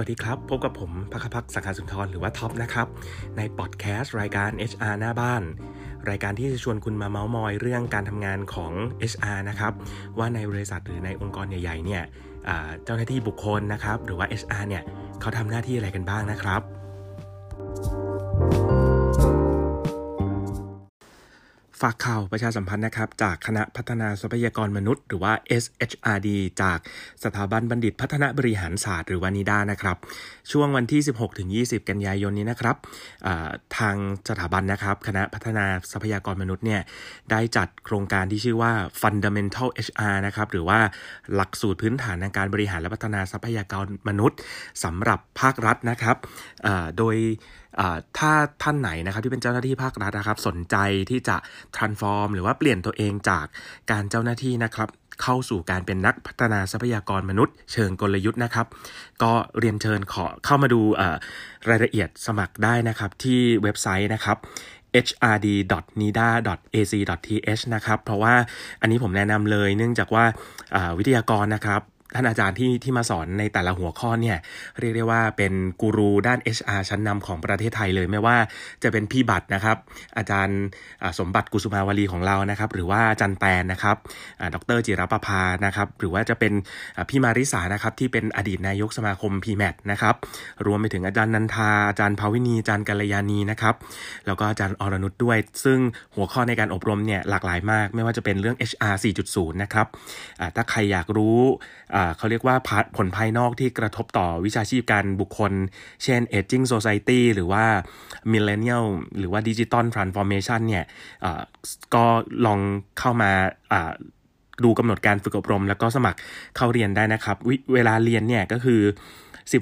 วัสดีครับ พบกับผมพักพักสังขาสุนทรหรือว่าท็อปนะครับ ในพอดแคสต์รายการ HR หน้าบ้าน รายการที่จะชวนคุณมาเมาส์มอยเรื่องการทำงานของ HR นะครับ ว่าในบริษัทหรือในองค์กรใหญ่ๆเนี่ยเจ้าหน้าที่บุคคลนะครับ หรือว่า HR เนี่ยเขาทำหน้าที่อะไรกันบ้างนะครับ ฝากข่าวประชาสัมพันธ์นะครับ จากคณะพัฒนาทรัพยากรมนุษย์ หรือว่า SHRD จากสถาบันบัณฑิตพัฒนาบริหารศาสตร์หรือวานิดานะครับ ช่วงวันที่ 16-20 กันยายนนี้นะครับทางสถาบันนะครับ คณะพัฒนาทรัพยากรมนุษย์เนี่ยได้จัดโครงการที่ชื่อว่า Fundamental HR นะครับหรือว่าหลักสูตรพื้นฐานในการบริหารและพัฒนาทรัพยากรมนุษย์สำหรับภาครัฐนะครับโดย ถ้าท่านไหนนะครับที่เป็นเจ้าหน้าที่ภาครัฐนะครับ สนใจที่จะ transform หรือว่าเปลี่ยนตัวเองจากการเจ้าหน้าที่นะครับเข้าสู่การเป็นนักพัฒนาทรัพยากรมนุษย์ เชิงกลยุทธ์นะครับ ก็เรียนเชิญขอเข้ามาดูรายละเอียดสมัครได้นะครับที่เว็บไซต์นะครับ hrd.nida.ac.th นะครับ เพราะว่าอันนี้ผมแนะนำเลยเนื่องจากว่าวิทยากรนะครับ ท่านอาจารย์ที่ที่มาสอนในแต่ละหัวข้อเนี่ยเรียกได้ว่าเป็นกูรูด้าน HR ชั้นนำของประเทศไทยเลยไม่ว่าจะเป็นพี่บัตรนะครับ อาจารย์สมบัติกุสุมาวลีของเรานะครับ หรือว่าอาจารย์แปนนะครับดรจิรประภานะครับ หรือว่าจะเป็นพี่มาริสานะครับที่เป็นอดีตนายกสมาคมพีแมทนะครับรวมไปถึงอาจารย์นันทาอาจารย์ภาวินีอาจารย์กัลยาณีนะครับแล้วก็อาจารย์อรนุชด้วย ซึ่งหัวข้อในการอบรมเนี่ยหลากหลายมาก ไม่ว่าจะเป็นเรื่อง HR 4.0 นะครับถ้าใครอยากรู้เขาเรียกว่าผลภายนอกที่กระทบต่อวิชาชีพการบุคคล เช่น aging society หรือว่า millennial หรือว่า digital transformation เนี่ยก็ลองเข้ามาดูกำหนดการฝึกอบรม แล้วก็สมัครเข้าเรียนได้นะครับ เวลาเรียนเนี่ยก็คือ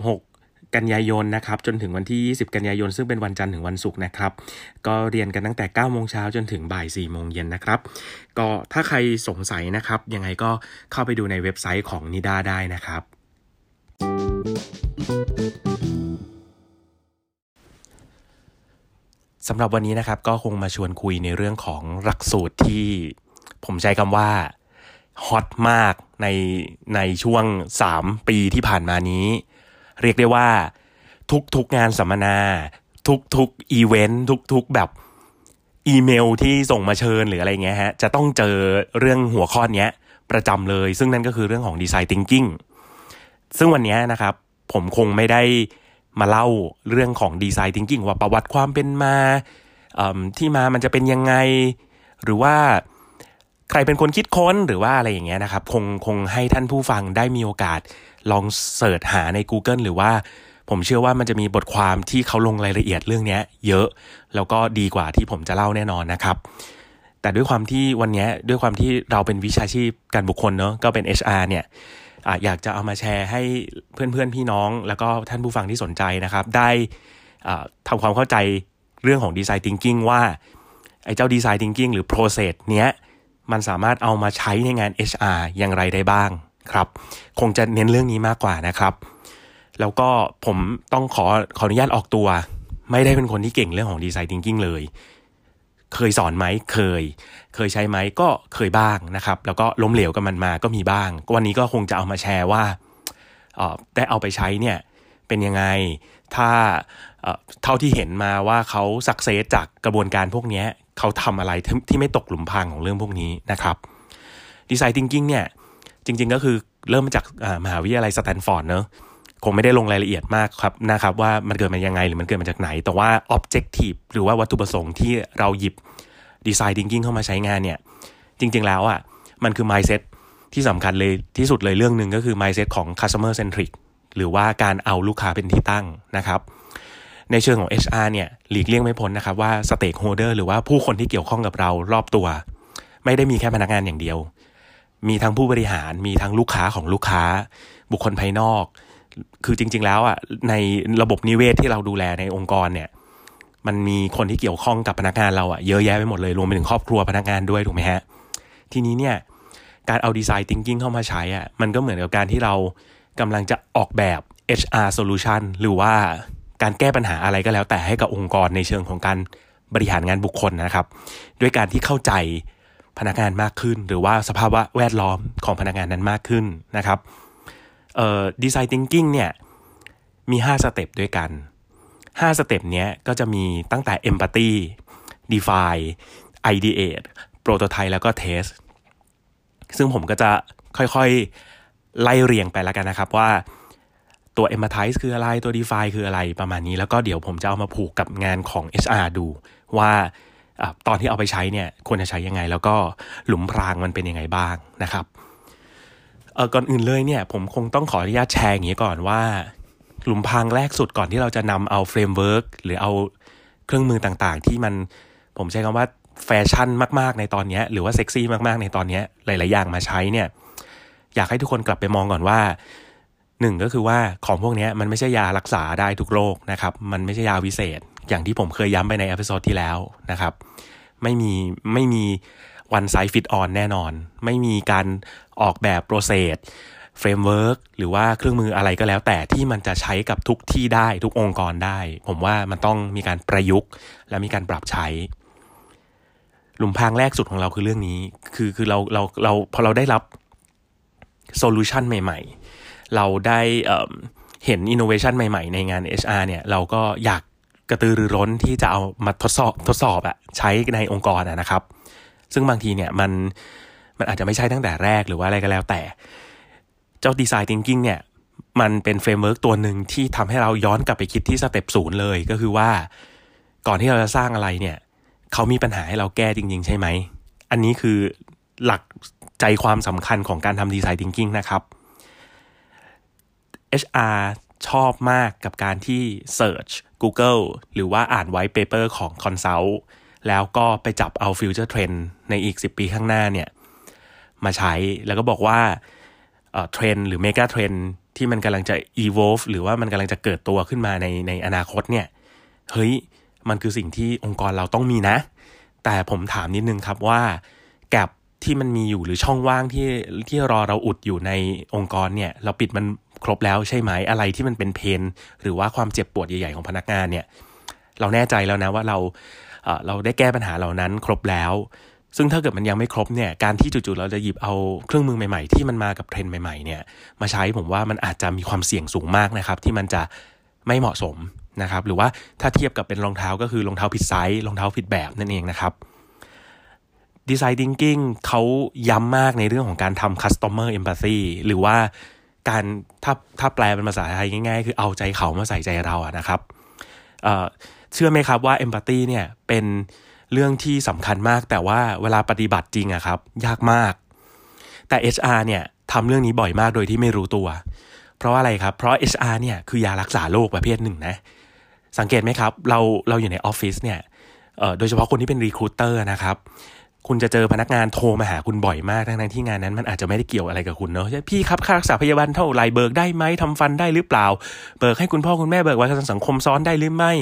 16 กันยายนนะครับจนถึงวันที่ 20 กันยายน ซึ่งเป็นวันจันทร์ถึงวันศุกร์นะครับ ก็เรียนกันตั้งแต่9โมงเช้าจนถึงบ่าย4โมงเย็นนะครับ ก็ถ้าใครสงสัยนะครับ ยังไงก็เข้าไปดูในเว็บไซต์ของนิดาได้นะครับสำหรับวันนี้นะครับก็คงมาชวนคุยในเรื่องของหลักสูตรที่ผมใช้คำว่าฮอตมากในในช่วง 3 ปีที่ผ่านมานี้ เรียกได้ว่า ทุกๆงานสัมมนา ทุกๆอีเวนต์ทุกๆแบบอีเมลที่ส่งมาเชิญหรืออะไรเงี้ยฮะจะต้องเจอเรื่องหัวข้อนี้ประจำเลย ซึ่งนั่นก็คือเรื่องของ design thinking ซึ่งวันนี้นะครับ ผมคงไม่ได้มาเล่าเรื่องของดีไซน์ทิงกิ้งว่าประวัติความเป็นมาที่มามันจะเป็นยังไง หรือว่า ใครเป็นคนคิดค้นหรือว่าอะไรอย่างเงี้ยนะครับ คงคงให้ท่านผู้ฟังได้มีโอกาสลองเสิร์ชหาใน Google หรือว่าผมเชื่อว่ามันจะมีบทความที่เขาลงรายละเอียดเรื่องนี้เยอะ แล้วก็ดีกว่าที่ผมจะเล่าแน่นอนนะครับ แต่ด้วยความที่วันนี้ด้วยความที่เราเป็นวิชาชีพการบุคคลเนาะก็เป็น HR เนี่ยออยากจะเอามาแชร์ให้เพื่อนๆ พี่น้อง แล้วก็ท่านผู้ฟังที่สนใจนะครับ ได้ทำความเข้าใจเรื่องของดีไซน์ทิงกิ้งว่าไอ้เจ้าดีไซน์ทิงกิ้งหรือ process เนี้ย มันสามารถเอามาใช้ในงาน HR อย่างไรได้บ้างครับ คงจะเน้นเรื่องนี้มากกว่านะครับ แล้วก็ผมต้องขอขออนุญาตออกตัว ไม่ได้เป็นคนที่เก่งเรื่องของดีไซน์ทิงกิ้งเลย เคยสอนไหมเคย เคยใช้ไหมก็เคยบ้างนะครับ แล้วก็ล้มเหลวกับมันมาก็มีบ้าง วันนี้ก็คงจะเอามาแชร์ว่าได้เอาไปใช้เนี่ยเป็นยังไง ถ้าเท่าที่เห็นมาว่าเขา success จากกระบวนการพวกนี้ เขาทำอะไรที่ไม่ตกหลุมพรางของเรื่องพวกนี้นะครับ design thinking เนี่ยจริง ๆ ก็คือเริ่มมาจากมหาวิทยาลัยสแตนฟอร์ดเนอะคงไม่ได้ลงรายละเอียดมากครับนะครับว่ามันเกิดมายังไงหรือมันเกิดมาจากไหน แต่ว่า objective หรือว่าวัตถุประสงค์ที่เราหยิบดีไซน์ทิงกิ้งเข้ามาใช้งานเนี่ยจริง ๆ แล้วอะมันคือ mindset ที่สำคัญเลยที่สุดเลยเรื่องหนึ่งก็คือ mindset ของ customer centric หรือว่าการเอาลูกค้าเป็นที่ตั้งนะครับ ในเชิงของ HR เนี่ยหลีกเลี่ยงไม่พ้นนะครับว่า stakeholder หรือว่าผู้คนที่เกี่ยวข้องกับเรารอบตัว ไม่ได้มีแค่พนักงานอย่างเดียว มีทั้งผู้บริหารมีทั้งลูกค้าของลูกค้า บุคคลภายนอก คือจริง ๆ แล้วอะในระบบนิเวศที่เราดูแลในองค์กรเนี่ยมันมีคนที่เกี่ยวข้องกับพนักงานเราอะเยอะแยะไปหมดเลยรวมไปถึงครอบครัวพนักงานด้วยถูกไหมฮะ ทีนี้เนี่ยการเอาดีไซน์ทิงกิ้งเข้ามาใช้อะมันก็เหมือนกับการที่เรากำลังจะออกแบบ HR solution หรือว่า การแก้ปัญหาอะไรก็แล้ว แต่ให้กับองค์กรในเชิงของการบริหารงานบุคคลนะครับ ด้วยการที่เข้าใจพนักงานมากขึ้น หรือว่าสภาวะแวดล้อมของพนักงานนั้นมากขึ้นนะครับเอ่อดีไซน์ทิงกิ้งเนี่ยมี 5 สเต็ปด้วยกัน 5 สเต็ปเนี้ยก็จะมีตั้งแต่ empathy define ideate prototype แล้วก็ test ซึ่งผมก็จะค่อยๆ ไล่เรียงไปแล้วกันนะครับว่า ตัว empathize คืออะไรตัว DeFi คืออะไรประมาณนี้ แล้วก็เดี๋ยวผมจะเอามาผูกกับงานของ HR ดู ว่าตอนที่เอาไปใช้เนี่ยควรจะใช้ยังไง แล้วก็หลุมพรางมันเป็นยังไงบ้างนะครับเออก่อนอื่นเลยเนี่ยผมคงต้องขออนุญาตแชร์อย่างนี้ก่อนว่า หลุมพรางแรกสุดก่อนที่เราจะนำเอา framework หรือเอาเครื่องมือต่างๆ ที่มันผมใช้คำว่าแฟชั่นมากๆในตอนนี้หรือว่าเซ็กซี่มากๆในตอนนี้หลาย ๆ อย่างมาใช้เนี่ยอยากให้ทุกคนกลับไปมองก่อนว่า หนึ่งก็คือว่าของพวกนี้มันไม่ใช่ยารักษาได้ทุกโรคนะครับ มันไม่ใช่ยาวิเศษ อย่างที่ผมเคยย้ำไปใน episode ที่แล้วนะครับ ไม่มีไม่มี one size fit all แน่นอน ไม่มีการออกแบบ process framework หรือว่าเครื่องมืออะไรก็แล้ว แต่ที่มันจะใช้กับทุกที่ได้ทุกองค์กรได้ ผมว่ามันต้องมีการประยุกต์ และมีการปรับใช้ หลุมพรางแรกสุดของเราคือเรื่องนี้ คือคือเราเราเราพอเราได้รับ solution ใหม่ ๆ เราได้เห็นอินโนเวชันใหม่ๆ ในงาน HR เนี่ยเราก็อยากกระตือรือร้นที่จะเอามาทดสอบทดสอบอะใช้ในองค์กรอะนะครับ ซึ่งบางทีเนี่ยมันมันอาจจะไม่ใช่ตั้งแต่แรกหรือว่าอะไรก็แล้วแต่ เจ้า design thinking เนี่ยมันเป็น framework ตัวหนึ่งที่ทำให้เราย้อนกลับไปคิดที่ step ศูนย์เลยก็คือว่าก่อนที่เราจะสร้างอะไรเนี่ยเขามีปัญหาให้เราแก้จริง ๆ ใช่ไหม อันนี้คือหลักใจความสำคัญของการทำ design thinking นะครับ HR ชอบมากกับการที่ Search Google หรือว่าอ่าน white paper ของ Consult แล้วก็ไปจับเอา future trend ในอีก 10 ปีข้างหน้าเนี่ย มาใช้แล้วก็บอกว่าเทรนหรือ megatrend ที่มันกำลังจะ evolve หรือว่ามันกำลังจะก่อตัวขึ้นมาในในอนาคตเนี่ยเฮ้ยมันคือสิ่งที่องค์กรเราต้องมีนะ แต่ผมถามนิดนึงครับว่า gap ที่มันมีอยู่หรือช่องว่างที่ที่รอเราอุดอยู่ในองค์กรเนี่ย เราปิดมัน ครบแล้วใช่ไหมอะไรที่มันเป็นเพนหรือว่าความเจ็บปวดใหญ่ ๆ ของพนักงานเนี่ย เราแน่ใจแล้วนะว่าเราเราได้แก้ปัญหาเหล่านั้นครบแล้ว ซึ่งถ้าเกิดมันยังไม่ครบเนี่ยการที่จู่ๆเราจะหยิบเอาเครื่องมือใหม่ๆ ที่มันมากับเทรนด์ใหม่ๆเนี่ยมาใช้ผมว่ามันอาจจะมีความเสี่ยงสูงมากนะครับ ที่มันจะไม่เหมาะสมนะครับ หรือว่าถ้าเทียบกับเป็นรองเท้าก็คือรองเท้าผิดไซส์รองเท้าผิดแบบนั่นเองนะครับดีไซน์ดิงกิ้งเขาย้ำมากในเรื่องของการทำ customer empathy หรือว่า การถ้าถ้าแปลเป็นภาษาไทยง่ายๆ คือเอาใจเขามาใส่ใจเราอะนะครับเเชื่อไหมครับว่า empathy เนี่ยเป็นเรื่องที่สำคัญมาก แต่ว่าเวลาปฏิบัติจริงอะครับ ยากมาก แต่ HR เนี่ยทำเรื่องนี้บ่อยมากโดยที่ไม่รู้ตัว เพราะอะไรครับ เพราะ HR เนี่ยคือยารักษาโรคประเภทหนึ่งนะ สังเกตไหมครับ เราเราอยู่ในออฟฟิศเนี่ยโดยเฉพาะคนที่เป็น recruiter นะครับ คุณจะเจอพนักงานโทรมาหาคุณบ่อยมากทั้งที่งานนั้นมันอาจจะไม่ได้เกี่ยวอะไรกับคุณเนาะพี่ครับค่ารักษาพยาบาลเท่าไรเบิกได้ไหมทำฟันได้หรือเปล่า เบิกให้คุณพ่อคุณแม่เบิกไว้สังคมซ้อนได้หรือไม่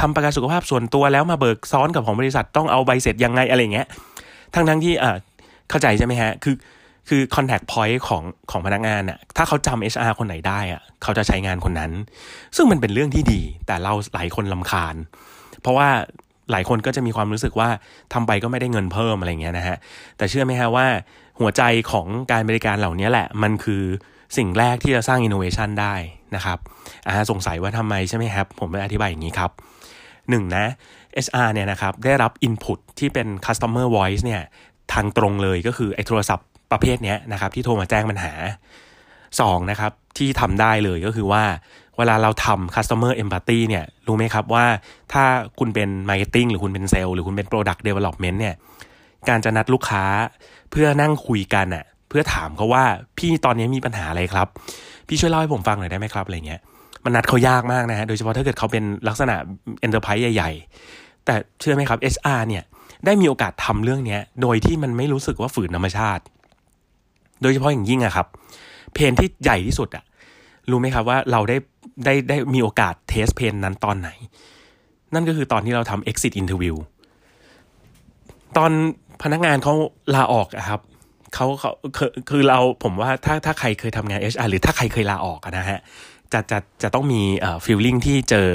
ทำประกันสุขภาพส่วนตัวแล้วมาเบิกซ้อนกับของบริษัทต้องเอาใบเสร็จยังไงอะไรเงี้ยทั้งทั้งที่อ่าเข้าใจใช่ไหมฮะคือคือ contact point ของของพนักงานอะถ้าเขาจำ HR คนไหนได้อะเขาจะใช้งานคนนั้น ซึ่งมันเป็นเรื่องที่ดี แต่เราหลายคนลาคาญ เพราะว่า หลายคนก็จะมีความรู้สึกว่าทำไปก็ไม่ได้เงินเพิ่มอะไรเงี้ยนะฮะ แต่เชื่อไหมฮะว่าหัวใจของการบริการเหล่านี้แหละ มันคือสิ่งแรกที่จะสร้างอินโนเวชันได้นะครับอ่าสงสัยว่าทำไมใช่ไหมครับ ผมไปอธิบายอย่างนี้ครับหนึ่งนะ HR เนี่ยนะครับได้รับ Input ที่เป็น Customer Voice เนี่ยทางตรงเลยก็คือไอ้โทรศัพท์ประเภทนี้นะครับที่โทรมาแจ้งปัญหา 2 นะครับที่ทำได้เลยก็คือว่า เวลาเราทำ customer empathy เนี่ยรู้ไหมครับว่าถ้าคุณเป็น marketing หรือคุณเป็นเซลล์หรือคุณเป็น product development เนี่ยการจะนัดลูกค้าเพื่อนั่งคุยกันอะเพื่อถามเขาว่าพี่ตอนนี้มีปัญหาอะไรครับ พี่ช่วยเล่าให้ผมฟังหน่อยได้ไหมครับอะไรเงี้ยมันนัดเขายากมากนะฮะโดยเฉพาะถ้าเกิดเขาเป็นลักษณะ enterprise ใหญ่ ๆ แต่เชื่อไหมครับ HR เนี่ยได้มีโอกาสทำเรื่องเนี้ยโดยที่มันไม่รู้สึกว่าฝืนธรรมชาติ โดยเฉพาะอย่างยิ่งอะครับ pain ที่ใหญ่ที่สุดอะ รู้ไหมครับว่าเราได้ได้ได้มีโอกาส test pain นั้นตอนไหน นั่นก็คือตอนที่เราทำ exit interview ตอนพนักงานเขาลาออกครับเขาเขาคือเราผมว่าถ้าถ้าใครเคยทำงาน HR หรือถ้าใครเคยลาออกนะฮะจะจะจะต้องมีเอ่อ feeling ที่เจอ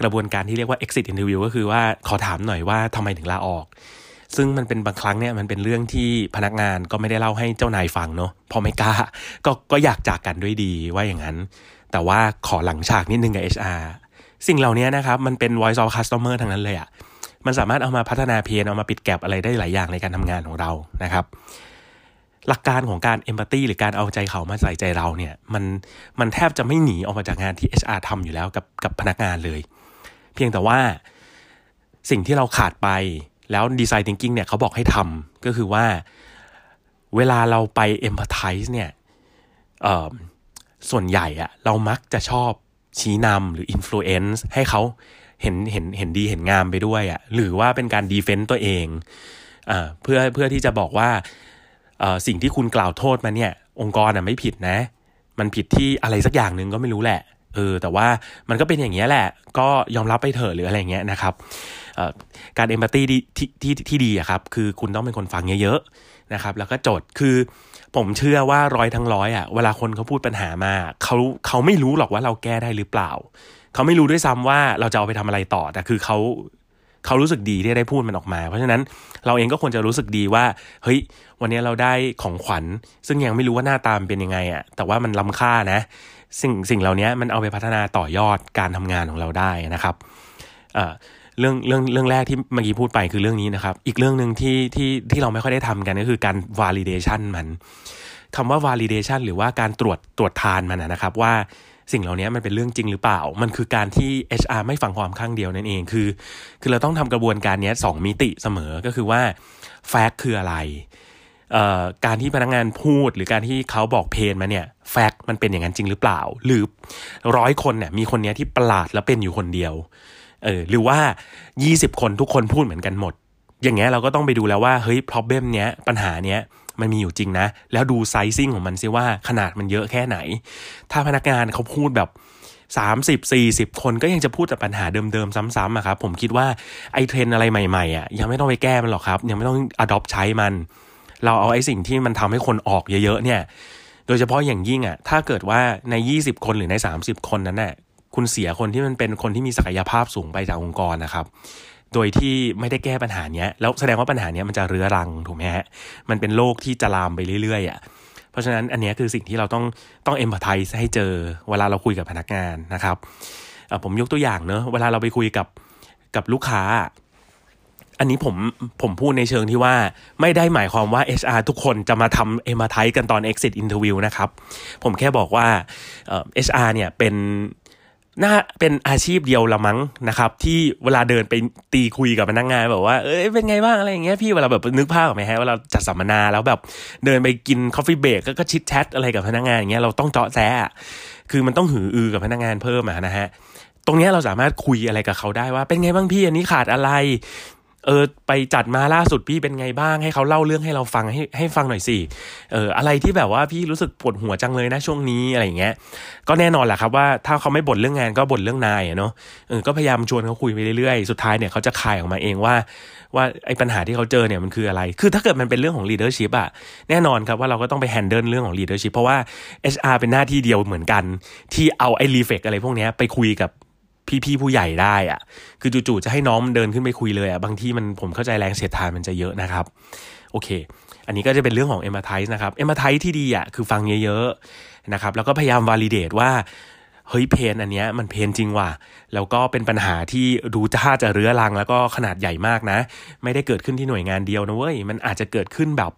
กระบวนการที่เรียกว่า exit interview ก็คือว่าขอถามหน่อยว่าทำไมถึงลาออก ซึ่งมันเป็นบางครั้งเนี่ยมันเป็นเรื่องที่พนักงานก็ไม่ได้เล่าให้เจ้านายฟังเนาะพอไม่กล้าก็ก็อยากจากกันด้วยดีว่าอย่างนั้น แต่ว่าขอหลังฉากนิดนึงกับ HR สิ่งเหล่านี้นะครับมันเป็น voice of customer ทั้งนั้นเลยอะ่ะมันสามารถเอามาพัฒนาเพียนเอามาปิดแกลบอะไรได้หลายอย่างในการทำงานของเรานะครับ หลักการของการเอมพัตตีหรือการเอาใจเขามาใส่ใจเราเนี่ยมันมันแทบจะไม่หนีออกมาจากงานที่ HR ทำอยู่แล้วกับกับพนักงานเลย เพียงแต่ว่าสิ่งที่เราขาดไป แล้วดีไซน์ thinking เนี่ยเขาบอกให้ทำก็คือว่าเวลาเราไป empathize เนี่ยส่วนใหญ่อะเรามักจะชอบชี้นำหรือ influence ให้เขาเห็นเห็นเห็นดีเห็นงามไปด้วยอะหรือว่าเป็นการ defend ตัวเองอเพื่อเพื่อที่จะบอกว่าสิ่งที่คุณกล่าวโทษมาเนี่ย องค์กรอะไม่ผิดนะ มันผิดที่อะไรสักอย่างหนึ่งก็ไม่รู้แหละเออแต่ว่ามันก็เป็นอย่างเงี้ยแหละ ก็ยอมรับไปเถอะหรืออะไรเงี้ยนะครับ การเอมพัตตีที่ที่ที่ดีอะครับ คือคุณต้องเป็นคนฟังเยอะๆนะครับ แล้วก็จดคือผมเชื่อว่าร้อยทั้งร้อยอะเวลาคนเขาพูดปัญหามาเขาเขาไม่รู้หรอกว่าเราแก้ได้หรือเปล่า เขาไม่รู้ด้วยซ้ำว่าเราจะเอาไปทำอะไรต่อแต่คือเขาเขารู้สึกดีที่ได้พูดมันออกมา เพราะฉะนั้นเราเองก็ควรจะรู้สึกดีว่า เฮ้ย วันนี้เราได้ของขวัญ ซึ่งยังไม่รู้ว่าหน้าตามเป็นยังไงอะแต่ว่ามันล้าค่านะ สิ่งสิ่งเหล่านี้มันเอาไปพัฒนาต่อยอดการทำงานของเราได้นะครับ เรื่องเรื่องเรื่องแรกที่เมื่อกี้พูดไปคือเรื่องนี้นะครับ อีกเรื่องหนึ่งที่ที่ที่เราไม่ค่อยได้ทำกันก็คือการ validation มันคำว่า validation หรือว่าการตรวจตรวจทานมันนะครับ ว่าสิ่งเหล่านี้มันเป็นเรื่องจริงหรือเปล่า มันคือการที่ HR ไม่ฟังความข้างเดียวนั่นเอง คือ คือเราต้องทำกระบวนการนี้สองมิติเสมอ ก็คือว่า fact คืออะไร การที่พนักงานพูดหรือการที่เขาบอกเพนมาเนี่ยแฟกต์มันเป็นอย่างนั้นจริงหรือเปล่า หรือร้อยคนเนี่ยมีคนนี้ที่ประหลาดแล้วเป็นอยู่คนเดียว เออหรือว่า 20 คนทุกคนพูดเหมือนกันหมด อย่างเงี้ยเราก็ต้องไปดูแล้วว่าเฮ้ย problem เนี้ยปัญหาเนี้ยมันมีอยู่จริงนะ แล้วดูไซซิ่งของมันซิว่าขนาดมันเยอะแค่ไหน ถ้าพนักงานเขาพูดแบบ30 40 คนก็ยังจะพูดแต่ปัญหาเดิมๆ ซ้ำๆอะครับผมคิดว่าไอ้เทรนอะไรใหม่ๆอะยังไม่ต้องไปแก้มันหรอกครับ ยังไม่ต้อง adopt ใช้มัน เราเอาไอ้สิ่งที่มันทำให้คนออกเยอะๆเนี่ย โดยเฉพาะอย่างยิ่งอะ่ะถ้าเกิดว่าใน 20 คนหรือใน 30 คนนั้นน่ะ คุณเสียคนที่มันเป็นคนที่มีศักยภาพสูงไปจากองค์กรนะครับ โดยที่ไม่ได้แก้ปัญหาเนี้ย แล้วแสดงว่าปัญหาเนี้ยมันจะเรื้อรังถูกไหมฮะ มันเป็นโรคที่จะลามไปเรื่อยๆอะ่ะ เพราะฉะนั้นอันนี้คือสิ่งที่เราต้องต้องเอมพัตไทส์ให้เจอเวลาเราคุยกับพนักงานนะครับผมยกตัวอย่างเนอะเวลาเราไปคุยกับกับลูกค้า อันนี้ผมผมพูดในเชิงที่ว่าไม่ได้หมายความว่า HR ทุกคนจะมาทำเอมาไทกันตอน exit interview นะครับ ผมแค่บอกว่าเอ่อ HR เนี่ยเป็น น่าเป็นอาชีพเดียวละมั้งนะครับ ที่เวลาเดินไปตีคุยกับพนักงานแบบว่าเอ้ยเป็นไงบ้างอะไรอย่างเงี้ยพี่เวลาแบบนึกภาพไหมฮะเวลาจัดสัมมนาแล้วแบบเดินไปกิน coffee break ก็ chit chat อะไรกับพนักงานอย่างเงี้ยเราต้องเจาะแซะคือมันต้องหืออือกับพนักงานเพิ่มอะนะฮะตรงนี้เราสามารถคุยอะไรกับเขาได้ว่าเป็นไงบ้างพี่อันนี้ขาดอะไร เออไปจัดมาล่าสุดพี่เป็นไงบ้าง ให้เขาเล่าเรื่องให้เราฟังให้ให้ฟังหน่อยสิเอออะไรที่แบบว่าพี่รู้สึกปวดหัวจังเลยนะช่วงนี้อะไรเงี้ยก็แน่นอนแหละครับว่าถ้าเขาไม่บ่นเรื่องงานก็บ่นเรื่องนายเนาะเออก็พยายามชวนเขาคุยไปเรื่อยๆ สุดท้ายเนี่ยเขาจะคายออกมาเองว่า ว่าไอ้ปัญหาที่เขาเจอเนี่ยมันคืออะไร คือถ้าเกิดมันเป็นเรื่องของ leadership อะแน่นอนครับว่าเราก็ต้องไป handle เรื่องของ leadership เพราะว่า HR เป็นหน้าที่เดียวเหมือนกัน ที่เอาไอ้ reflect อะไรพวกนี้ไปคุยกับ พี่ๆผู้ใหญ่ได้อะคือจู่ๆจะให้น้องเดินขึ้นไปคุยเลยอะบางทีมันผมเข้าใจแรงเสียดทานมันจะเยอะนะครับ โอเค อันนี้ก็จะเป็นเรื่องของเอม a ไทส์นะครับเอม a ไทส์ที่ดีอะคือฟังเยอะๆนะครับ แล้วก็พยายาม validate ว่าเฮ้ย pain อันเนี้ยมัน pain จริงว่ะ แล้วก็เป็นปัญหาที่ดูท่าจะเรื้อรังแล้วก็ขนาดใหญ่มากนะ ไม่ได้เกิดขึ้นที่หน่วยงานเดียวนะเว้ย มันอาจจะเกิดขึ้นแบบ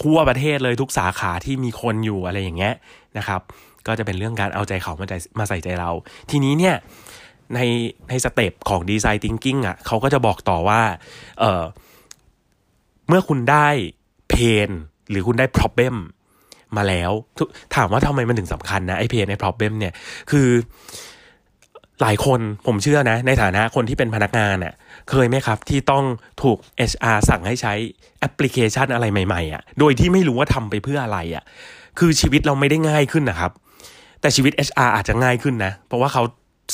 ทั่วประเทศเลยทุกสาขาที่มีคนอยู่อะไรอย่างเงี้ยนะครับ ก็จะเป็นเรื่องการเอาใจเขามาใจมาใส่ใจเรา ทีนี้เนี่ย ในในสเต็ปของดีไซน์ทิงกิ้งอะเขาก็จะบอกต่อว่าเออเมื่อคุณได้เพนหรือคุณได้ problem มาแล้ว ถามว่าทำไมมันถึงสำคัญนะ ไอเพนไอ problem เนี่ย คือหลายคนผมเชื่อนะ ในฐานะคนที่เป็นพนักงานอะ เคยไหมครับที่ต้องถูก HR สั่งให้ใช้แอปพลิเคชันอะไรใหม่ๆอะ โดยที่ไม่รู้ว่าทำไปเพื่ออะไรอะ คือชีวิตเราไม่ได้ง่ายขึ้นนะครับ แต่ชีวิต HR อาจจะง่ายขึ้นนะ เพราะว่าเขา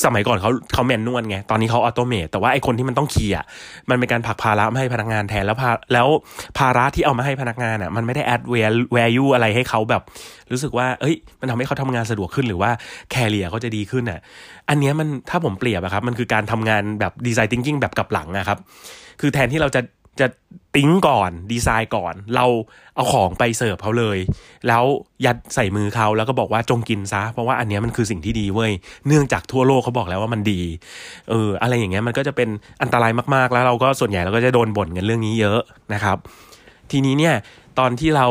สมัยก่อนเขาเขาแมนนวลไง ตอนนี้เขาออโตเมตแต่ว่าไอคนที่มันต้องเคลียร์มันเป็นการผักภาระมาให้พนักงานแทนแล้วพาแล้วภาระที่เอามาให้พนักงานอะมันไม่ได้ add value อะไรให้เขาแบบ รู้สึกว่า เอ้ย มันทำให้เขาทำงานสะดวกขึ้นหรือว่า career เขาจะดีขึ้นอะ อันนี้มันถ้าผมเปรียบอะครับ มันคือการทำงานแบบ design thinking แบบกลับหลังอะครับ คือแทนที่เราจะ จะ thinking ก่อนดีไซน์ก่อน เราเอาของไปเสิร์ฟเขาเลย แล้วยัดใส่มือเขาแล้วก็บอกว่าจงกินซะ เพราะว่าอันนี้มันคือสิ่งที่ดีเว้ยเนื่องจากทั่วโลกเขาบอกแล้วว่ามันดีเอออะไรอย่างเงี้ยมันก็จะเป็นอันตรายมากๆ แล้วเราก็ส่วนใหญ่เราก็จะโดนบ่นกันเรื่องนี้เยอะนะครับ ทีนี้เนี่ยตอนที่เรา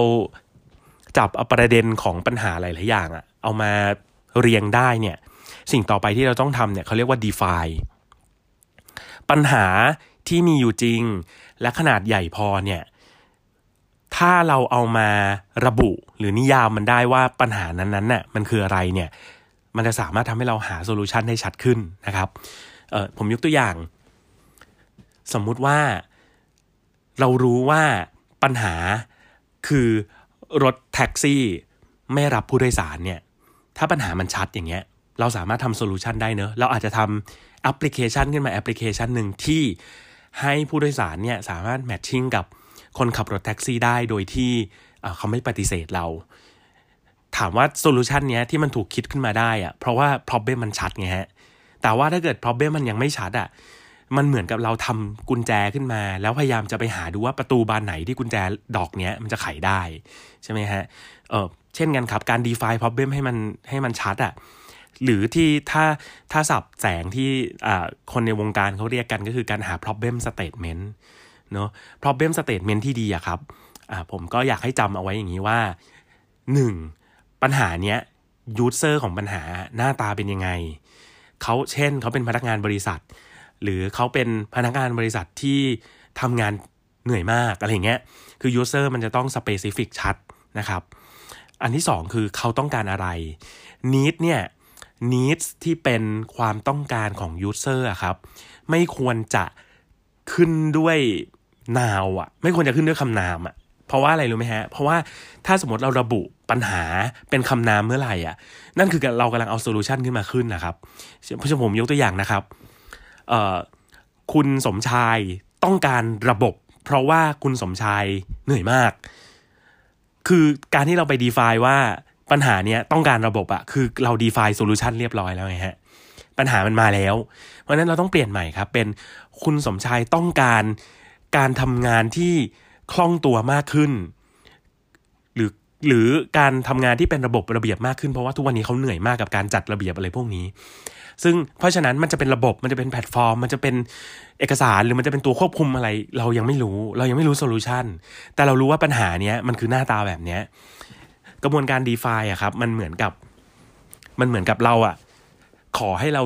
จับเอาประเด็นของปัญหาหลายๆอย่างอะเอามาเรียงได้เนี่ย สิ่งต่อไปที่เราต้องทำเนี่ยเขาเรียกว่า define ปัญหา ที่มีอยู่จริง และขนาดใหญ่พอเนี่ยถ้าเราเอามาระบุหรือนิยามมันได้ว่าปัญหานั้นๆน่ะมันคืออะไรเนี่ยมันจะสามารถทำให้เราหาโซลูชันได้ชัดขึ้นนะครับเออผมยกตัวอย่าง สมมุติว่าเรารู้ว่าปัญหาคือรถแท็กซี่ไม่รับผู้โดยสารเนี่ยถ้าปัญหามันชัดอย่างเงี้ยเราสามารถทำโซลูชันได้เนอะเราอาจจะทำแอปพลิเคชันขึ้นมาแอปพลิเคชันหนึ่งที่ ให้ผู้โดยสารเนี่ยสามารถ matching กับคนขับรถแท็กซี่ได้โดยที่เขาไม่ปฏิเสธเรา ถามว่าโซลูชันเนี้ยที่มันถูกคิดขึ้นมาได้อะเพราะว่า problem มันชัดไงฮะ แต่ว่าถ้าเกิด problem มันยังไม่ชัดอะมันเหมือนกับเราทำกุญแจขึ้นมา แล้วพยายามจะไปหาดูว่าประตูบานไหนที่กุญแจดอกเนี้ยมันจะไขได้ ใช่ไหมฮะเออเช่นกันครับ การ define problem ให้มันให้มันชัดอะ หรือที่ถ้าถ้าสับแสงที่คนในวงการเขาเรียกกันก็คือการหา problem statement เนาะ problem statement ที่ดีอะครับผมก็อยากให้จำเอาไว้อย่างนี้ว่า 1. ปัญหาเนี้ย user ของปัญหาหน้าตาเป็นยังไงเขาเช่นเขาเป็นพนักงานบริษัท หรือเขาเป็นพนักงานบริษัทที่ทำงานเหนื่อยมากอะไรเงี้ยคือ user มันจะต้อง specific ชัดนะครับ อันที่สองคือเขาต้องการอะไร need เนี่ย needs ที่เป็นความต้องการของ user อะครับ ไม่ควรจะขึ้นด้วยนาวอะไม่ควรจะขึ้นด้วยคำนามอะเพราะว่าอะไรรู้ไหมฮะ เพราะว่าถ้าสมมติเราระบุปัญหาเป็นคำนามเมื่อไหร่อะ นั่นคือเรากำลังเอาโซลูชันขึ้นมาขึ้นนะครับเพราะฉะนั้นผมยกตัวอย่างนะครับ คุณสมชายต้องการระบบ เพราะว่าคุณสมชายเหนื่อยมาก คือการที่เราไป define ว่า ปัญหาเนี้ยต้องการระบบอะคือเรา define solution เรียบร้อยแล้วไงฮะ ปัญหามันมาแล้ว เพราะฉะนั้นเราต้องเปลี่ยนใหม่ครับ เป็นคุณสมชายต้องการการทำงานที่คล่องตัวมากขึ้น หรือหรือการทำงานที่เป็นระบบระเบียบมากขึ้นเพราะว่าทุกวันนี้เขาเหนื่อยมากกับการจัดระเบียบอะไรพวกนี้ ซึ่งเพราะฉะนั้นมันจะเป็นระบบมันจะเป็นแพลตฟอร์ม มันจะเป็นเอกสารหรือมันจะเป็นตัวควบคุมอะไร เรายังไม่รู้ เรายังไม่รู้โซลูชันแต่เรารู้ว่าปัญหาเนี้ยมันคือหน้าตาแบบเนี้ย กระบวนการ define อะครับ มันเหมือนกับ มันเหมือนกับเราอะขอให้เรา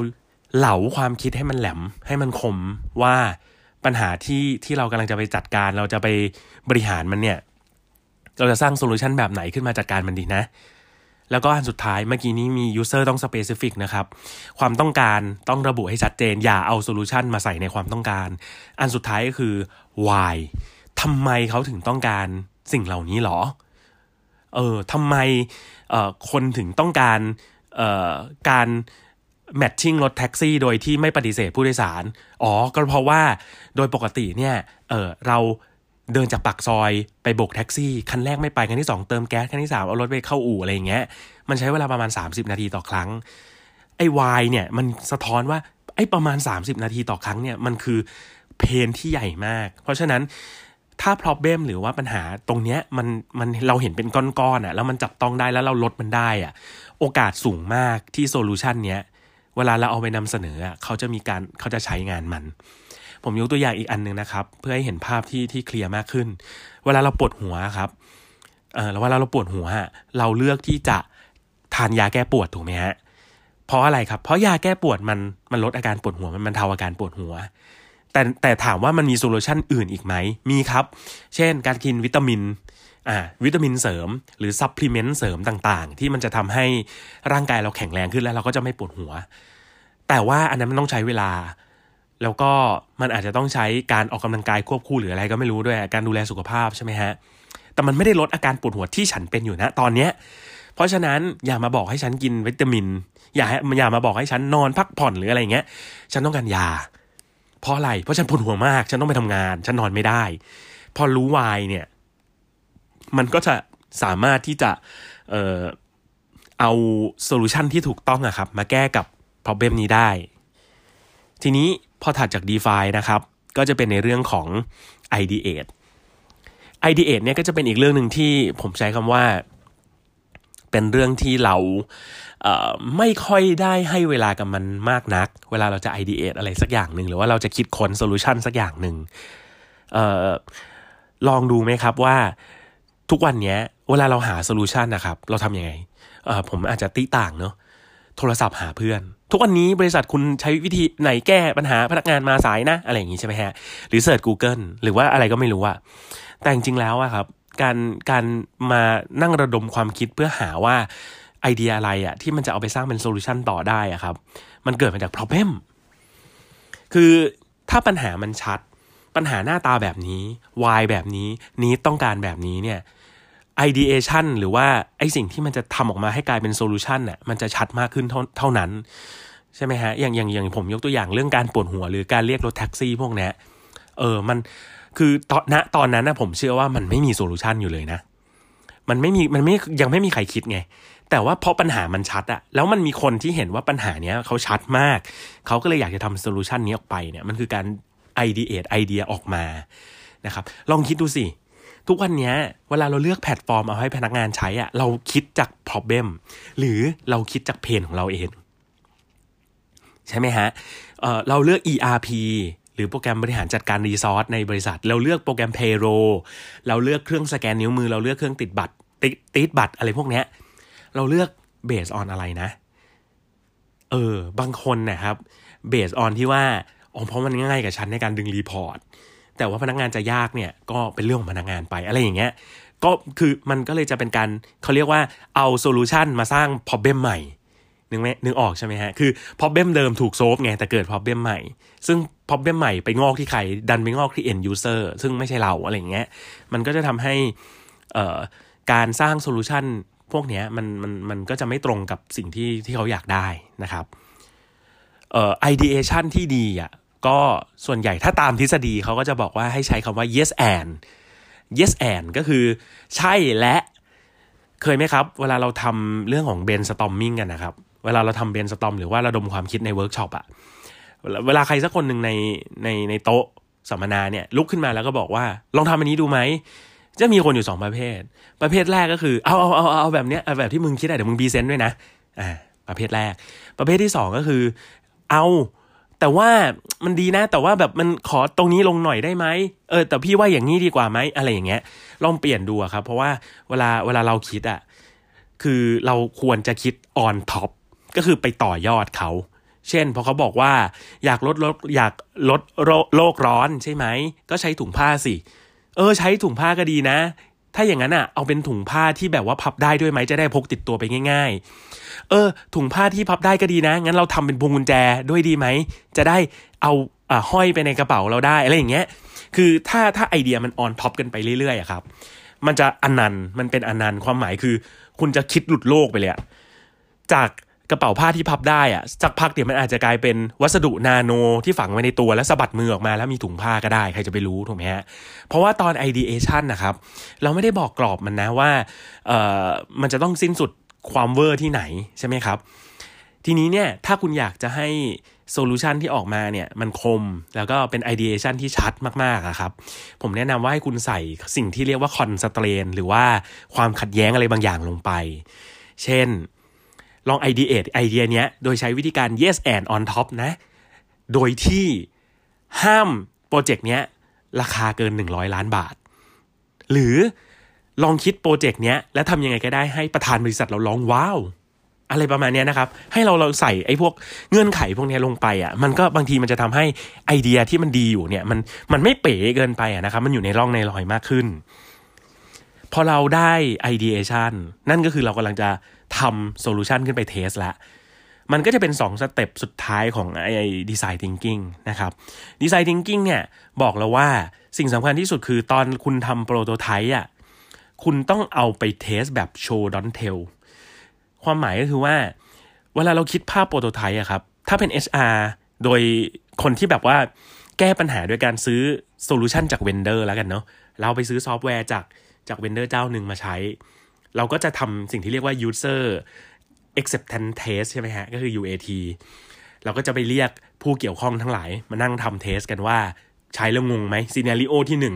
เหลาความคิดให้มันแหลม ให้มันคมว่าปัญหาที่ที่เรากำลังจะไปจัดการ เราจะไปบริหารมันเนี่ย เราจะสร้างโซลูชันแบบไหนขึ้นมาจัดการมันดีนะ แล้วก็อันสุดท้ายเมื่อกี้นี้มี user ต้อง specific นะครับ ความต้องการต้องระบุให้ชัดเจน อย่าเอาโซลูชันมาใส่ในความต้องการ อันสุดท้ายก็คือ why ทำไมเขาถึงต้องการสิ่งเหล่านี้หรอ เออทำไมเอ่อคนถึงต้องการเอ่อการแมทชิ่งรถแท็กซี่โดยที่ไม่ปฏิเสธผู้โดยสาร อ๋อ ก็เพราะว่าโดยปกติเนี่ย เออเราเดินจากปากซอยไปโบกแท็กซี่ คันแรกไม่ไป คันที่ 2 เติมแก๊ส คันที่ 3 เอารถไปเข้าอู่อะไรอย่างเงี้ย มันใช้เวลาประมาณ 30 นาทีต่อครั้ง ไอ้วายเนี่ย มันสะท้อนว่า ไอ้ประมาณ 30 นาทีต่อครั้งเนี่ย มันคือpain ที่ใหญ่มาก เพราะฉะนั้น ถ้า problem หรือว่าปัญหาตรงเนี้ยมันมันเราเห็นเป็นก้อนๆอะแล้วมันจับต้องได้แล้วเราลดมันได้อะโอกาสสูงมากที่โซลูชันเนี้ยเวลาเราเอาไปนำเสนออะเขาจะมีการเขาจะใช้งานมัน ผมยกตัวอย่างอีกอันหนึ่งนะครับ เพื่อให้เห็นภาพที่ที่เคลียร์มากขึ้น เวลาเราปวดหัวครับเออแล้วเวลาเราปวดหัวเราเลือกที่จะทานยาแก้ปวดถูกไหมฮะเพราะอะไรครับ เพราะยาแก้ปวดมันมันลดอาการปวดหัวมันบรรเทาอาการปวดหัว แต่แต่ถามว่ามันมีโซลูชันอื่นอีกไหม มีครับ เช่นการกินวิตามินอ่าวิตามินเสริม หรือ supplement เสริมต่างๆ ที่มันจะทำให้ร่างกายเราแข็งแรงขึ้นแล้วเราก็จะไม่ปวดหัว แต่ว่าอันนั้นมันต้องใช้เวลา แล้วก็มันอาจจะต้องใช้การออกกำลังกายควบคู่หรืออะไรก็ไม่รู้ด้วย การดูแลสุขภาพใช่ไหมฮะ แต่มันไม่ได้ลดอาการปวดหัวที่ฉันเป็นอยู่นะตอนเนี้ยเพราะฉะนั้นอย่ามาบอกให้ฉันกินวิตามิน อย่าอย่ามาบอกให้ฉันนอนพักผ่อนหรืออะไรเงี้ย ฉันต้องการยา เพราะอะไรเพราะฉันปวดหัวมาก ฉันต้องไปทำงาน ฉันนอนไม่ได้ พอรู้วายเนี่ย มันก็จะสามารถที่จะเอ่อเอาโซลูชันที่ถูกต้องอะครับ มาแก้กับ problem นี้ได้ ทีนี้พอถัดจาก d e f านะครับ ก็จะเป็นในเรื่องของ ideate ideate เนี่ยก็จะเป็นอีกเรื่องหนึ่งที่ผมใช้คำว่า เป็นเรื่องที่เรา ไม่ค่อยได้ให้เวลากับมันมากนัก เวลาเราจะ ideate อะไรสักอย่างหนึ่งหรือว่าเราจะคิดค้นโซลูชันสักอย่างหนึ่งออลองดูไหมครับว่าทุกวันนี้เวลาเราหาโซลูชันนะครับ เราทำยังไงผมอาจจะติต่างเนาะโทรศัพท์หาเพื่อน ทุกวันนี้บริษัทคุณใช้วิธีไหนแก้ปัญหาพนักงานมาสายนะ อะไรอย่างนี้ใช่ไหมฮะ หรือ search Google หรือว่าอะไรก็ไม่รู้อะแต่จริงแล้วอะครับ การการมานั่งระดมความคิดเพื่อหาว่า ไอเดียอะไรอะที่มันจะเอาไปสร้างเป็นโซลูชันต่อได้อะครับ มันเกิดมาจาก problem คือถ้าปัญหามันชัด ปัญหาหน้าตาแบบนี้ why แบบนี้นี้ต้องการแบบนี้เนี่ย ideation หรือว่าไอสิ่งที่มันจะทำออกมาให้กลายเป็นโซลูชันน่ะมันจะชัดมากขึ้นเท่านั้น ใช่ไหมฮะ อย่างอย่างอย่างผมยกตัวอย่างเรื่องการปวดหัว หรือการเรียกรถแท็กซี่พวกนี้เออมันคือตอนณตอนนั้นนะผมเชื่อว่ามันไม่มีโซลูชันอยู่เลยนะ มันไม่มีมันไม่ยังไม่มีใครคิดไง แต่ว่าเพราะปัญหามันชัดอะแล้วมันมีคนที่เห็นว่าปัญหาเนี้ยเขาชัดมาก เขาก็เลยอยากจะทำโซลูชันนี้ออกไปเนี่ยมันคือการ ideate ไอเดียออกมานะครับ ลองคิดดูสิ ทุกวันนี้เวลาเราเลือกแพลตฟอร์มเอาให้พนักงานใช้อะเราคิดจาก problem หรือเราคิดจาก pain ของเราเอง ใช่ไหมฮะเราเลือก ERP หรือโปรแกรมบริหารจัดการ resource ในบริษัท เราเลือกโปรแกรม Payroll เราเลือกเครื่องสแกนนิ้วมือ เราเลือกเครื่องติดบัตรติดติดบัตรอะไรพวกนี้ เราเลือก based on อะไรนะ เออ บางคนนะครับ based on ที่ว่าอ๋อเพราะมันง่ายกับฉันในการดึง report แต่ว่าพนักงานจะยากเนี่ยก็เป็นเรื่องของพนักงานไปอะไรอย่างเงี้ย ก็คือมันก็เลยจะเป็นการเขาเรียกว่าเอาโซลูชันมาสร้าง problem ใหม่นึกไหมนึกออกใช่ไหมฮะ คือ problem เดิมถูก solve ไง แต่เกิด problem ใหม่ ซึ่ง problem ใหม่ไปงอกที่ใคร ดันไปงอกที่ end user ซึ่งไม่ใช่เราอะไรอย่างเงี้ย มันก็จะทำให้การสร้างโซลูชัน พวกนี้มันมันมันก็จะไม่ตรงกับสิ่งที่ที่เขาอยากได้นะครับเอ่อ ideation ที่ดีอะก็ส่วนใหญ่ถ้าตามทฤษฎีเขาก็จะบอกว่าให้ใช้คำว่า yes and yes and ก็คือใช่และเคยไหมครับ เวลาเราทำเรื่องของ brainstorming กันนะครับ เวลาเราทำ brainstorm หรือว่าระดมความคิดในเวิร์กช็อปอะเวลาใครสักคนหนึ่งในในในโต๊ะสัมมนาเนี่ยลุกขึ้นมาแล้วก็บอกว่า ลองทำอันนี้ดูไหม จะมีคนอยู่สองประเภท ประเภทแรกก็คือเอาเอาเอาเอาแบบเนี้ยเอาแบบที่มึงคิดได้เดี๋ยวมึง present ด้วยนะอ่าประเภทแรก ประเภทที่สองก็คือ เอาแต่ว่ามันดีนะแต่ว่าแบบมันขอตรงนี้ลงหน่อยได้ไหมเออแต่พี่ว่าอย่างนี้ดีกว่าไหมอะไรอย่างเงี้ย ลองเปลี่ยนดูครับ เพราะว่าเวลาเวลาเราคิดอะคือเราควรจะคิด on top ก็คือไปต่อยอดเขา เช่นพอเขาบอกว่าอยากลดลดอยากลดโลกร้อนใช่ไหม ก็ใช้ถุงผ้าสิ เออใช้ถุงผ้าก็ดีนะ ถ้าอย่างนั้นอะ เอาเป็นถุงผ้าที่แบบว่าพับได้ด้วยไหมจะได้พกติดตัวไปง่าย ๆ เออ ถุงผ้าที่พับได้ก็ดีนะ งั้นเราทำเป็นพวงกุญแจด้วยดีไหม จะได้เอาอ่าห้อยไปในกระเป๋าเราได้อะไรอย่างเงี้ย คือถ้าถ้าไอเดียมัน on top กันไปเรื่อยๆอะครับ มันจะอนันต์มันเป็นอนันต์ความหมายคือ คุณจะคิดหลุดโลกไปเลยจาก กระเป๋าผ้าที่พับได้อะสักพักเดี๋ยวมันอาจจะกลายเป็นวัสดุนาโนที่ฝังไว้ในตัวแล้วสะบัดมือออกมาแล้วมีถุงผ้าก็ได้ใครจะไปรู้ถูกไหมฮะเพราะว่าตอน ideation นะครับ เราไม่ได้บอกกรอบมันนะว่าเอ่อมันจะต้องสิ้นสุดความเวอร์ที่ไหนใช่ไหมครับ ทีนี้เนี่ยถ้าคุณอยากจะให้ solution ที่ออกมาเนี่ยมันคมแล้วก็เป็น ideation ที่ชัดมากๆอะครับ ผมแนะนำว่าให้คุณใส่สิ่งที่เรียกว่า constraint หรือว่าความขัดแย้งอะไรบางอย่างลงไป เช่น ลองไอเดียไอเดียเนี้ยโดยใช้วิธีการ yes and on top นะ โดยที่ห้ามโปรเจกต์เนี้ยราคาเกิน 100 ล้านบาท หรือลองคิดโปรเจกต์เนี้ยแล้วทำยังไงก็ได้ให้ประธานบริษัทเราร้องว้าวอะไรประมาณนี้นะครับ ให้เราเราใส่ไอ้พวกเงื่อนไขพวกนี้ลงไปอะมันก็บางทีมันจะทำให้ไอเดียที่มันดีอยู่เนี่ยมันมันไม่เป๋เกินไปอะนะครับ มันอยู่ในร่องในรอยมากขึ้น พอเราได้ ideation นั่นก็คือเรากำลังจะ ทำ solution ขึ้นไป test ละมันก็จะเป็น2 step สุดท้ายของไอ้ design thinkingนะครับ design thinking เนี่ยบอกเราว่าสิ่งสำคัญที่สุดคือตอนคุณทำ prototype อะคุณต้องเอาไป test แบบ show don't tell ความหมายก็คือว่า เวลาเราคิดภาพ prototype อะครับถ้าเป็น HR โดยคนที่แบบว่าแก้ปัญหาด้วยการซื้อ solution จาก vendor แล้วกันเนาะเราไปซื้อซอฟต์แวร์จากจาก vendor เจ้าหนึ่งมาใช้ เราก็จะทำสิ่งที่เรียกว่า user acceptance test ใช่ไหมฮะ ก็คือ UAT เราก็จะไปเรียกผู้เกี่ยวข้องทั้งหลาย มานั่งทำ test กันว่าใช้แล้วงงไหม scenario ที่หนึ่ง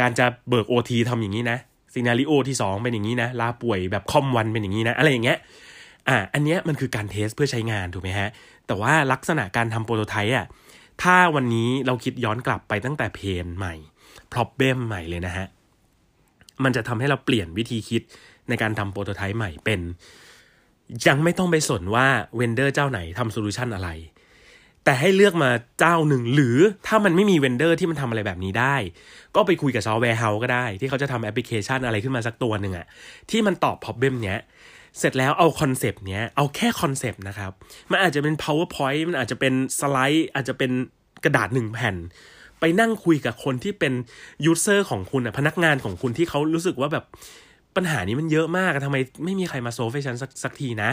การจะเบิกโอทีทำอย่างนี้นะ scenario ที่สองเป็นอย่างนี้นะลาป่วยแบบครึ่งวันเป็นอย่างนี้นะ อะไรอย่างเงี้ยอ่าอันเนี้ยมันคือการ test เพื่อใช้งานถูกไหมฮะ แต่ว่าลักษณะการทำ prototype อะถ้าวันนี้เราคิดย้อนกลับไปตั้งแต่เพนใหม่พรอ b เบมใหม่เลยนะฮะ มันจะทำให้เราเปลี่ยนวิธีคิด ในการทำ prototype ใหม่เป็น ยังไม่ต้องไปสนว่า vendor เจ้าไหนทำ solution อะไร แต่ให้เลือกมาเจ้าหนึ่ง หรือถ้ามันไม่มี vendor ที่มันทำอะไรแบบนี้ได้ ก็ไปคุยกับ software house ก็ได้ ที่เขาจะทำแอปพลิเคชันอะไรขึ้นมาสักตัวหนึ่งอะที่มันตอบพ r o b เบมเนี้ยเสร็จแล้วเอา concept เนี้ยเอาแค่ concept นะครับ มันอาจจะเป็น powerpoint มันอาจจะเป็นสไลด์ อาจจะเป็นกระดาษหนึ่งแผ่น ไปนั่งคุยกับคนที่เป็น user ของคุณอะพนักงานของคุณที่เขารู้สึกว่าแบบ ปัญหานี้มันเยอะมากทำไมไม่มีใครมา solve ให้ฉันสักสักทีนะ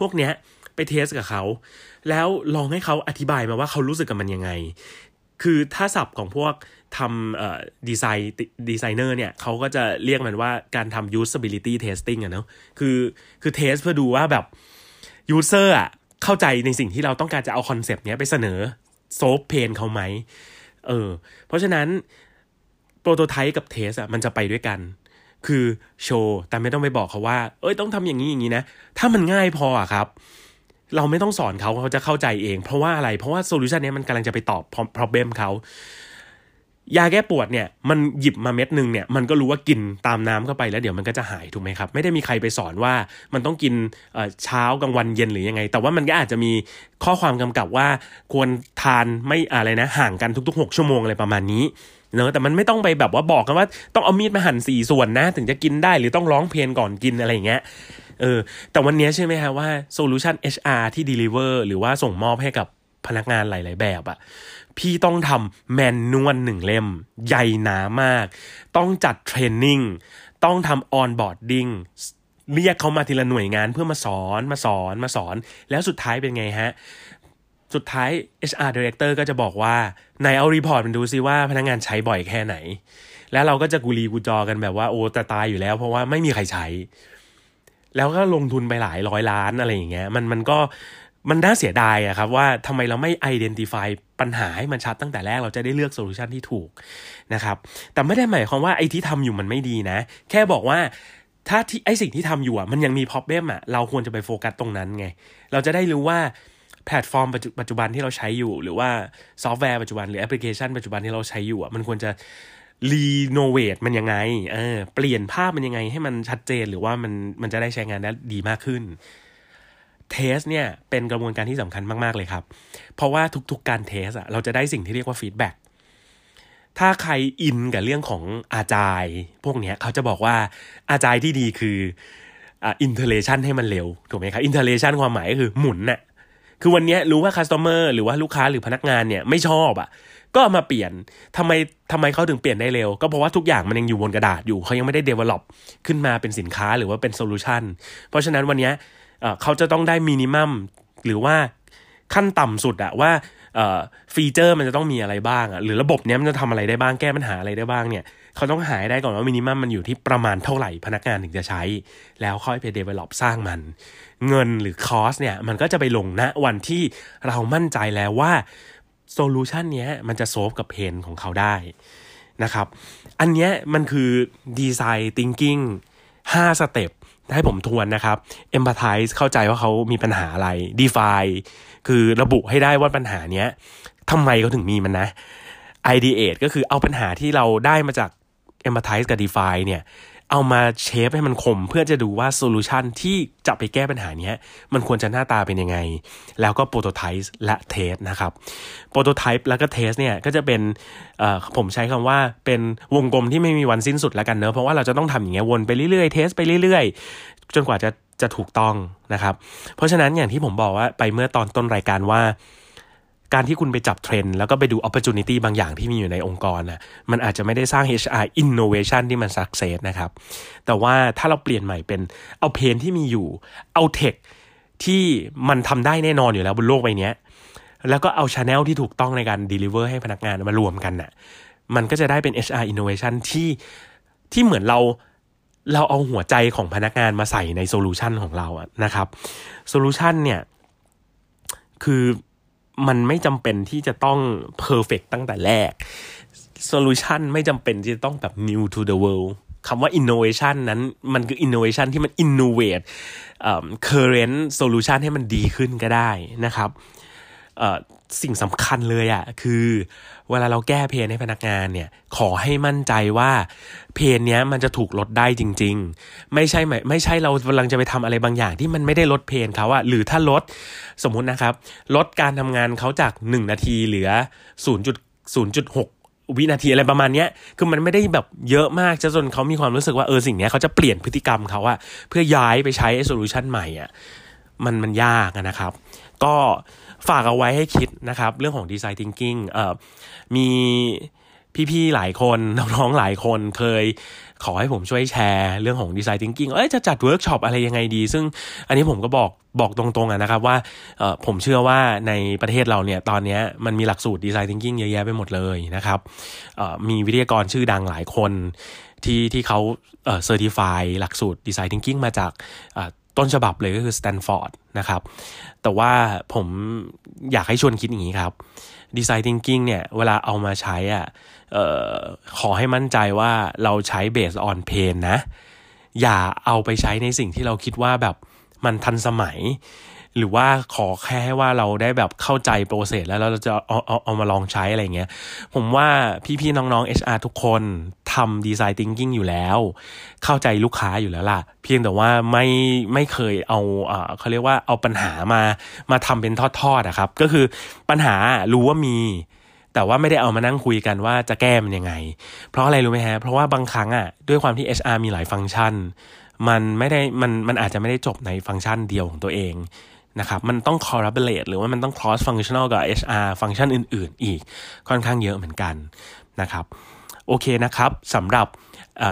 พวกเนี้ยไป test กับเขา แล้วลองให้เขาอธิบายมาว่าเขารู้สึกกับมันยังไง คือถ้าศัพท์ของพวกทำ design designer เนี่ยเขาก็จะเรียกมันว่าการทำ usability testing อะเนาะคือคือ test เพื่อดูว่าแบบ user อะเข้าใจในสิ่งที่เราต้องการจะเอา concept เนี้ยไปเสนอ solve pain เขาไหมเออเพราะฉะนั้น prototype กับ test อะมันจะไปด้วยกัน คือโชว์แต่ไม่ต้องไปบอกเขาว่า เอ้ยต้องทำอย่างนี้อย่างนี้นะ ถ้ามันง่ายพออะครับ เราไม่ต้องสอนเขาเขาจะเข้าใจเอง เพราะว่าอะไร เพราะว่า solution นี้มันกำลังจะไปตอบ problem เขายาแก้ปวดเนี่ยมันหยิบมาเม็ดหนึ่งเนี่ยมันก็รู้ว่ากินตามน้ำเข้าไปแล้วเดี๋ยวมันก็จะหายถูกไหมครับ ไม่ได้มีใครไปสอนว่ามันต้องกินเช้ากลางวันเย็นหรือยังไง แต่ว่ามันก็อาจจะมีข้อความกำกับว่า ควรทานไม่อะไรนะห่างกันทุกๆ 6 ชั่วโมงอะไรประมาณนี้ เนอะแต่มันไม่ต้องไปแบบว่าบอกกันว่าต้องเอามีดมาหั่นสี่ส่วนนะ ถึงจะกินได้หรือต้องร้องเพลงก่อนกินอะไรอย่างเงี้ยเออแต่วันนี้ใช่ไหมฮะว่าโซลูชัน HR ที่ deliver หรือว่าส่งมอบให้กับพนักงานหลาย ๆ แบบอะพี่ต้องทำแมนนวลหนึ่งเล่ม ใหญ่หนามาก ต้องจัด training ต้องทำ onboarding เรียกเขามาทีละหน่วยงานเพื่อมาสอนมาสอนมาสอน แล้วสุดท้ายเป็นไงฮะ สุดท้าย HR Director ก็จะบอกว่าไหนเอา report มาดูซิว่าพนักงานใช้บ่อยแค่ไหน แล้วเราก็จะกุลีกูจอกันแบบว่าโอ้แต่ตายอยู่แล้ว เพราะว่าไม่มีใครใช้ แล้วก็ลงทุนไปหลายร้อยล้านอะไรอย่างเงี้ยมันมันก็มันน่าเสียดายอะครับว่าทำไมเราไม่ identify ปัญหาให้มันชัดตั้งแต่แรกเราจะได้เลือก solution ที่ถูกนะครับแต่ไม่ได้หมายความว่าไอ้ที่ทำอยู่มันไม่ดีนะ แค่บอกว่าถ้าที่ไอ้สิ่งที่ทำอยู่อะมันยังมี problem อะเราควรจะไปโฟกัสตรงนั้นไง เราจะได้รู้ว่า แพลตฟอร์มปัจจุบันที่เราใช้อยู่ หรือว่าซอฟต์แวร์ปัจจุบันหรือแอปพลิเคชันปัจจุบันที่เราใช้อยู่อะมันควรจะ renovate มันยังไงเออเปลี่ยนภาพมันยังไงให้มันชัดเจนหรือว่ามันมันจะได้ใช้งานได้ดีมากขึ้นtest เนี่ยเป็นกระบวนการที่สำคัญมาก ๆ เลยครับ เพราะว่าทุก ๆ การ test อะเราจะได้สิ่งที่เรียกว่า feedback ถ้าใครอินกับเรื่องของ Agile พวกเนี้ยเขาจะบอกว่า Agile ที่ดีคืออ่า iteration ให้มันเร็ว ถูกไหมครับ iteration ความหมายก็คือหมุนน่ะ คือวันนี้รู้ว่า customer หรือว่าลูกค้าหรือพนักงานเนี่ยไม่ชอบอะ่ะ ก็มาเปลี่ยนทำไมทำไมเขาถึงเปลี่ยนได้เร็ว ก็เพราะว่าทุกอย่างมันยังอยู่บนกระดาษอยู่เขายังไม่ได้ developขึ้นมาเป็นสินค้าหรือว่าเป็น solution เพราะฉะนั้นวันนี้เขาจะต้องได้ minimum หรือว่าขั้นต่ำสุดอะว่า feature มันจะต้องมีอะไรบ้างอะหรือระบบเนี้ยมันจะทำอะไรได้บ้างแก้ปัญหาอะไรได้บ้างเนี่ย เขาต้องหาให้ได้ก่อนว่า minimum มันอยู่ที่ประมาณเท่าไหร่พนักงานถึงจะใช้ แล้วค่อยไป develop สร้างมัน เงินหรือ cost เนี่ยมันก็จะไปลงณวันที่เรามั่นใจแล้วว่า solution เนี้ยมันจะ solve กับ pain ของเขาได้นะครับ อันเนี้ยมันคือ design thinking ห้า step ให้ผมทวนนะครับ empathize เข้าใจว่าเขามีปัญหาอะไร define คือระบุให้ได้ว่าปัญหาเนี้ยทำไมเขาถึงมีมันนะ ideate ก็คือเอาปัญหาที่เราได้มาจาก empathize กับ define เนี่ยเอามา shape ให้มันคม เพื่อจะดูว่า solution ที่จะไปแก้ปัญหานี้มันควรจะหน้าตาเป็นยังไง แล้วก็ prototype และ test นะครับprototype แล้วก็ test เนี่ยก็จะเป็นผมใช้คำว่าเป็นวงกลมที่ไม่มีวันสิ้นสุดแล้วกันเนอะเพราะว่าเราจะต้องทำอย่างเงี้ยวนไปเรื่อยๆ test ไปเรื่อยๆ จนกว่าจะจะถูกต้องนะครับ เพราะฉะนั้นอย่างที่ผมบอกว่าไปเมื่อตอนต้นรายการว่า การที่คุณไปจับเทรนด์แล้วก็ไปดู opportunity บางอย่างที่มีอยู่ในองค์กรนะมันอาจจะไม่ได้สร้าง HR innovation ที่มัน success นะครับ แต่ว่าถ้าเราเปลี่ยนใหม่เป็นเอา pain ที่มีอยู่ เอา techที่มันทำได้แน่นอนอยู่แล้วบนโลกใบนี้แล้วก็เอาช n นลที่ถูกต้องในการ deliver ให้พนักงานมารวมกันนะ่ะมันก็จะได้เป็น HR innovation ที่ที่เหมือนเราเราเอาหัวใจของพนักงานมาใส่ใน solution ของเราอะนะครับ solution เนี่ยคือ มันไม่จำเป็นที่จะต้อง perfect ตั้งแต่แรก solution ไม่จำเป็นที่จะต้องแบบ new to the world คำว่า innovation นั้นมันคือ innovation ที่มัน innovate current solution ให้มันดีขึ้นก็ได้นะครับ สิ่งสำคัญเลยอะ่ะคือ เวลาเราแก้เพนให้พนักงานเนี่ย ขอให้มั่นใจว่าเพนเนี้ยมันจะถูกลดได้จริง ๆ ไม่ใช่ไม่ใช่เรากำลังจะไปทำอะไรบางอย่างที่มันไม่ได้ลดเพนเขาอะหรือถ้าลดสมมุตินะครับ ลดการทำงานเขาจาก 1 นาทีเหลือ 0.0.6วินาทีอะไรประมาณเนี้ย คือมันไม่ได้แบบเยอะมากจนเขามีความรู้สึกว่าเออสิ่งนี้เขาจะเปลี่ยนพฤติกรรมเขาอะเพื่อย้ายไปใช้ solution ใหม่อะมันมันยากนะครับ ก็ฝากเอาไว้ให้คิดนะครับ เรื่องของ design thinking เอ่อมีพี่ๆหลายคนน้องๆหลายคนเคยขอให้ผมช่วยแชร์เรื่องของ design thinking เอ้ยจะจัดเวิร์กช็อปอะไรยังไงดี ซึ่งอันนี้ผมก็บอกบอกตรงๆนะครับว่าผมเชื่อว่าในประเทศเราเนี่ยตอนนี้มันมีหลักสูตร design thinking เยอะแยะไปหมดเลยนะครับมีวิทยากรชื่อดังหลายคนที่ที่เขา certify หลักสูตร design thinking มาจาก ต้นฉบับเลยก็คือสแตนฟอร์ดนะครับ แต่ว่าผมอยากให้ชวนคิดอย่างนี้ครับ design thinking เนี่ย เวลาเอามาใช้อะออขอให้มั่นใจว่าเราใช้ based on pain นะ อย่าเอาไปใช้ในสิ่งที่เราคิดว่าแบบมันทันสมัย หรือว่าขอแค่ว่าเราได้แบบเข้าใจโปรเซสแล้วเราจะเอาเอาเอามาลองใช้อะไรเงี้ย ผมว่าพี่ๆน้องๆ HR ทุกคนทำดีไซน์ทิงกิ้งอยู่แล้ว เข้าใจลูกค้าอยู่แล้วล่ะ เพียงแต่ว่าไม่ไม่เคยเอาเขาเรียกว่าเอาปัญหามามาทำเป็นทอดๆอะครับ ก็คือปัญหารู้ว่ามีแต่ว่าไม่ได้เอามานั่งคุยกันว่าจะแก้มันยังไง เพราะอะไรรู้ไหมฮะ เพราะว่าบางครั้งอะด้วยความที่ HR มีหลายฟังก์ชัน มันไม่ได้มันมันอาจจะไม่ได้จบในฟังก์ชันเดียวของตัวเอง นะครับมันต้อง collaborate หรือว่ามันต้อง cross functional กับ HR ฟังก์ชันอื่น ๆ อีกค่อนข้างเยอะเหมือนกันนะครับโอเคนะครับสำหรับ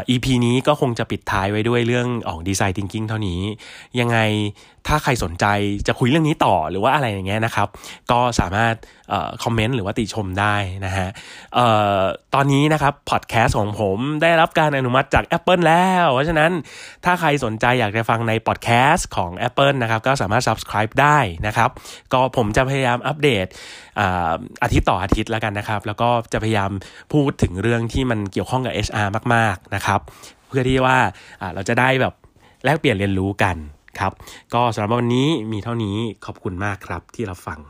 EP นี้ก็คงจะปิดท้ายไว้ด้วยเรื่องของดีไซน์ thinking เท่านี้ ยังไง ถ้าใครสนใจจะคุยเรื่องนี้ต่อหรือว่าอะไรอย่างเงี้ยนะครับ ก็สามารถคอมเมนต์หรือว่าติชมได้นะฮะตอนนี้นะครับพอดแคสต์ของผมได้รับการอนุมัติจาก Apple แล้ว เพราะฉะนั้นถ้าใครสนใจอยากจะฟังในพอดแคสต์ของ Apple นะครับก็สามารถ subscribe ได้นะครับ ก็ผมจะพยายามอัปเดตอาทิตย์ต่ออาทิตย์แล้วกันนะครับ แล้วก็จะพยายามพูดถึงเรื่องที่มันเกี่ยวข้องกับ HR มาก ๆนะครับ เพื่อที่ว่าเราจะได้แบบแลกเปลี่ยนเรียนรู้กัน ครับ ก็สำหรับวันนี้มีเท่านี้ขอบคุณมากครับที่เราฟัง